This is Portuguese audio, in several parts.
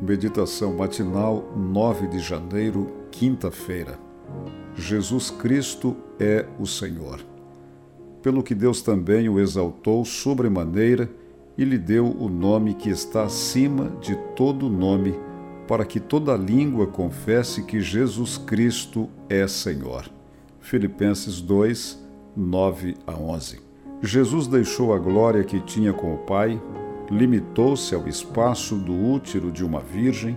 Meditação matinal, 9 de janeiro, quinta-feira. Jesus Cristo é o Senhor. Pelo que Deus também o exaltou sobremaneira e lhe deu o nome que está acima de todo nome, para que toda língua confesse que Jesus Cristo é Senhor. Filipenses 2, 9 a 11. Jesus deixou a glória que tinha com o Pai limitou-se ao espaço do útero de uma virgem,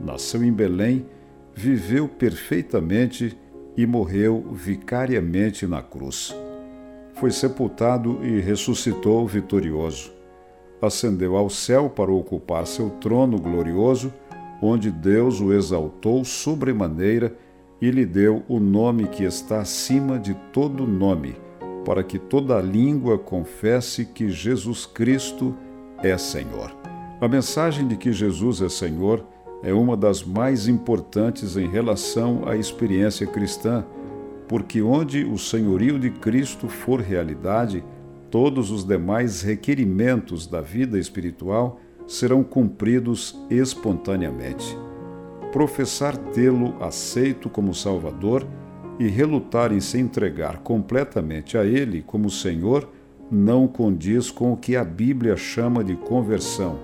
nasceu em Belém, viveu perfeitamente e morreu vicariamente na cruz. Foi sepultado e ressuscitou vitorioso. Ascendeu ao céu para ocupar seu trono glorioso, onde Deus o exaltou sobremaneira e lhe deu o nome que está acima de todo nome, para que toda língua confesse que Jesus Cristo é Senhor. A mensagem de que Jesus é Senhor é uma das mais importantes em relação à experiência cristã, porque onde o senhorio de Cristo for realidade, todos os demais requerimentos da vida espiritual serão cumpridos espontaneamente. Professar tê-lo aceito como Salvador e relutar em se entregar completamente a Ele como Senhor não condiz com o que a Bíblia chama de conversão,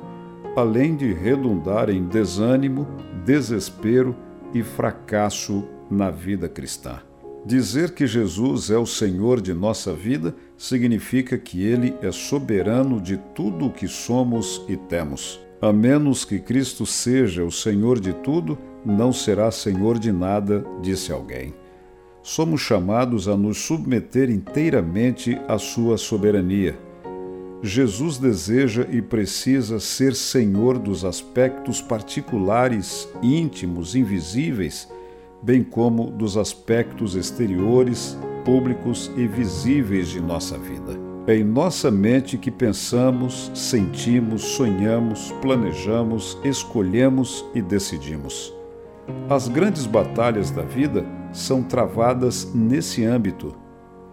além de redundar em desânimo, desespero e fracasso na vida cristã. Dizer que Jesus é o Senhor de nossa vida significa que Ele é soberano de tudo o que somos e temos. A menos que Cristo seja o Senhor de tudo, não será Senhor de nada, disse alguém somos chamados a nos submeter inteiramente à Sua soberania. Jesus deseja e precisa ser Senhor dos aspectos particulares, íntimos, invisíveis, bem como dos aspectos exteriores, públicos e visíveis de nossa vida. É em nossa mente que pensamos, sentimos, sonhamos, planejamos, escolhemos e decidimos. As grandes batalhas da vida são travadas nesse âmbito.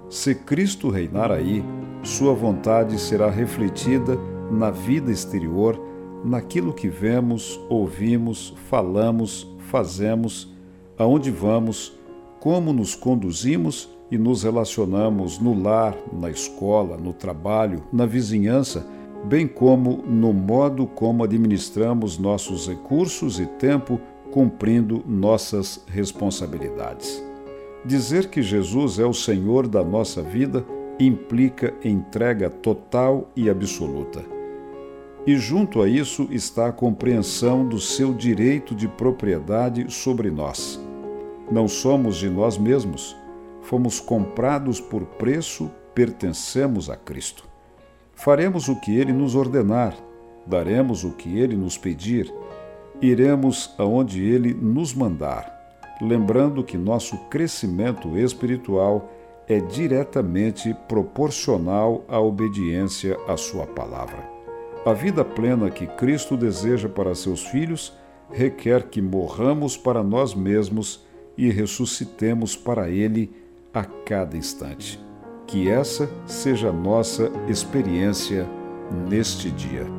Se Cristo reinar aí, sua vontade será refletida na vida exterior, naquilo que vemos, ouvimos, falamos, fazemos, aonde vamos, como nos conduzimos e nos relacionamos no lar, na escola, no trabalho, na vizinhança, bem como no modo como administramos nossos recursos e tempo cumprindo nossas responsabilidades. Dizer que Jesus é o Senhor da nossa vida implica entrega total e absoluta. E junto a isso está a compreensão do seu direito de propriedade sobre nós. Não somos de nós mesmos, fomos comprados por preço, pertencemos a Cristo. Faremos o que ele nos ordenar, daremos o que ele nos pedir iremos aonde Ele nos mandar, lembrando que nosso crescimento espiritual é diretamente proporcional à obediência à Sua palavra. A vida plena que Cristo deseja para seus filhos requer que morramos para nós mesmos e ressuscitemos para Ele a cada instante. Que essa seja a nossa experiência neste dia.